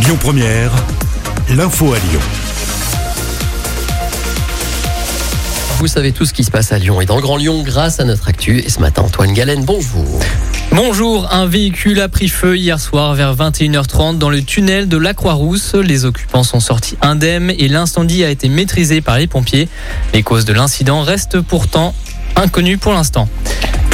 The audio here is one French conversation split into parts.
Lyon Première, l'info à Lyon. Vous savez tout ce qui se passe à Lyon et dans le Grand Lyon grâce à notre actu. Et ce matin, Antoine Galen, bonjour. Bonjour, un véhicule a pris feu hier soir vers 21h30 dans le tunnel de la Croix-Rousse. Les occupants sont sortis indemnes et l'incendie a été maîtrisé par les pompiers. Les causes de l'incident restent pourtant inconnues pour l'instant.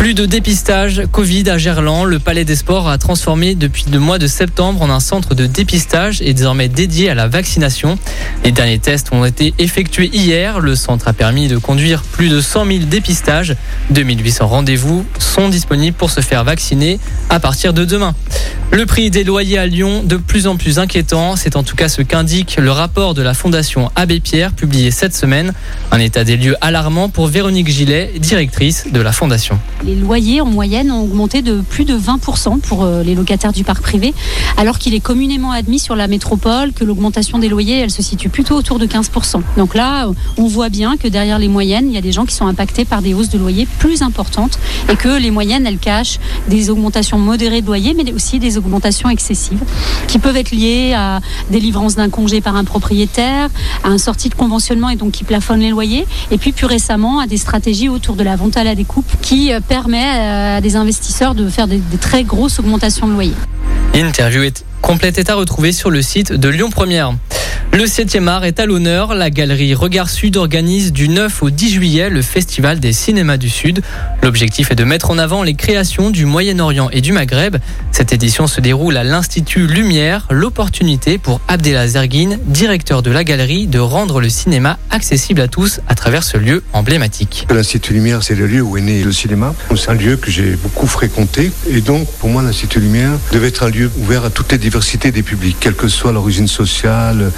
Plus de dépistage Covid à Gerland. Le Palais des Sports a transformé depuis le mois de septembre en un centre de dépistage et désormais dédié à la vaccination. Les derniers tests ont été effectués hier. Le centre a permis de conduire plus de 100 000 dépistages. 2800 rendez-vous sont disponibles pour se faire vacciner à partir de demain. Le prix des loyers à Lyon de plus en plus inquiétant, c'est en tout cas ce qu'indique le rapport de la Fondation Abbé Pierre publié cette semaine. Un état des lieux alarmant pour Véronique Gillet, directrice de la Fondation. Les loyers en moyenne ont augmenté de plus de 20% pour euh, les locataires du parc privé, alors qu'il est communément admis sur la métropole que l'augmentation des loyers, elle se situe plutôt autour de 15%. Donc là, on voit bien que derrière les moyennes, il y a des gens qui sont impactés par des hausses de loyers plus importantes et que les moyennes, elles cachent des augmentations modérées de loyers, mais aussi des augmentations excessives qui peuvent être liées à délivrance d'un congé par un propriétaire, à un sortie de conventionnement et donc qui plafonne les loyers, et puis plus récemment à des stratégies autour de la vente à la découpe qui euh, permet à des investisseurs de faire des, des très grosses augmentations de loyers. Interview est complète est à retrouver sur le site de Lyon Première. Le 7e art est à l'honneur. La galerie Regard Sud organise du 9 au 10 juillet le Festival des cinémas du Sud. L'objectif est de mettre en avant les créations du Moyen-Orient et du Maghreb. Cette édition se déroule à l'Institut Lumière, l'opportunité pour Abdelaziz Zerguine, directeur de la galerie, de rendre le cinéma accessible à tous à travers ce lieu emblématique. L'Institut Lumière, c'est le lieu où est né le cinéma. C'est un lieu que j'ai beaucoup fréquenté et donc pour moi l'Institut Lumière devait être un lieu ouvert à toutes les diversités des publics, quelle que soit l'origine sociale,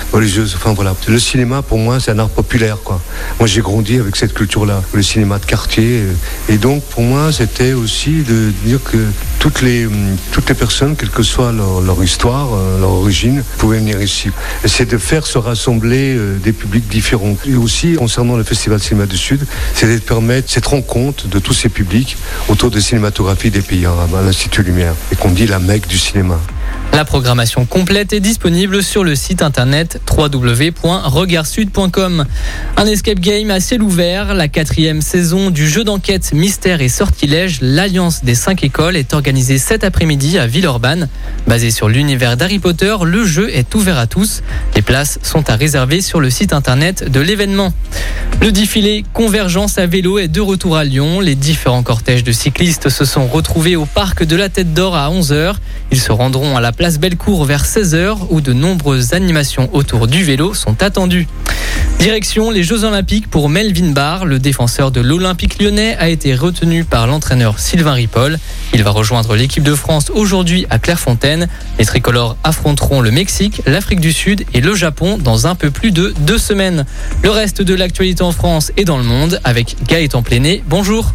Le cinéma, pour moi, c'est un art populaire. Quoi. Moi, j'ai grandi avec cette culture-là, le cinéma de quartier. Et donc, pour moi, c'était aussi de dire que toutes les, les personnes, quelle que soit leur, histoire, euh, leur origine, pouvaient venir ici. C'est de faire se rassembler euh, des publics différents. Et aussi, concernant le Festival Cinéma du Sud, c'est de permettre cette rencontre de tous ces publics autour des cinématographies des pays arabes, à l'Institut Lumière, et qu'on dit la mecque du cinéma. La programmation complète est disponible sur le site internet www.regardsud.com. Un escape game à ciel ouvert, la quatrième saison du jeu d'enquête Mystère et Sortilège, l'Alliance des cinq écoles, est organisée cet après-midi à Villeurbanne. Basé sur l'univers d'Harry Potter, le jeu est ouvert à tous. Les places sont à réserver sur le site internet de l'événement. Le défilé Convergence à vélo est de retour à Lyon. Les différents cortèges de cyclistes se sont retrouvés au parc de la Tête d'Or à 11h. Ils se rendront à la place Bellecour vers 16h où de nombreuses animations autour du vélo sont attendues. Direction les Jeux Olympiques pour Melvin Barr. Le défenseur de l'Olympique lyonnais a été retenu par l'entraîneur Sylvain Ripoll. Il va rejoindre l'équipe de France aujourd'hui à Clairefontaine. Les tricolores affronteront le Mexique, l'Afrique du Sud et le Japon dans un peu plus de deux semaines. Le reste de l'actualité en France et dans le monde avec Gaëtan Pléné. Bonjour.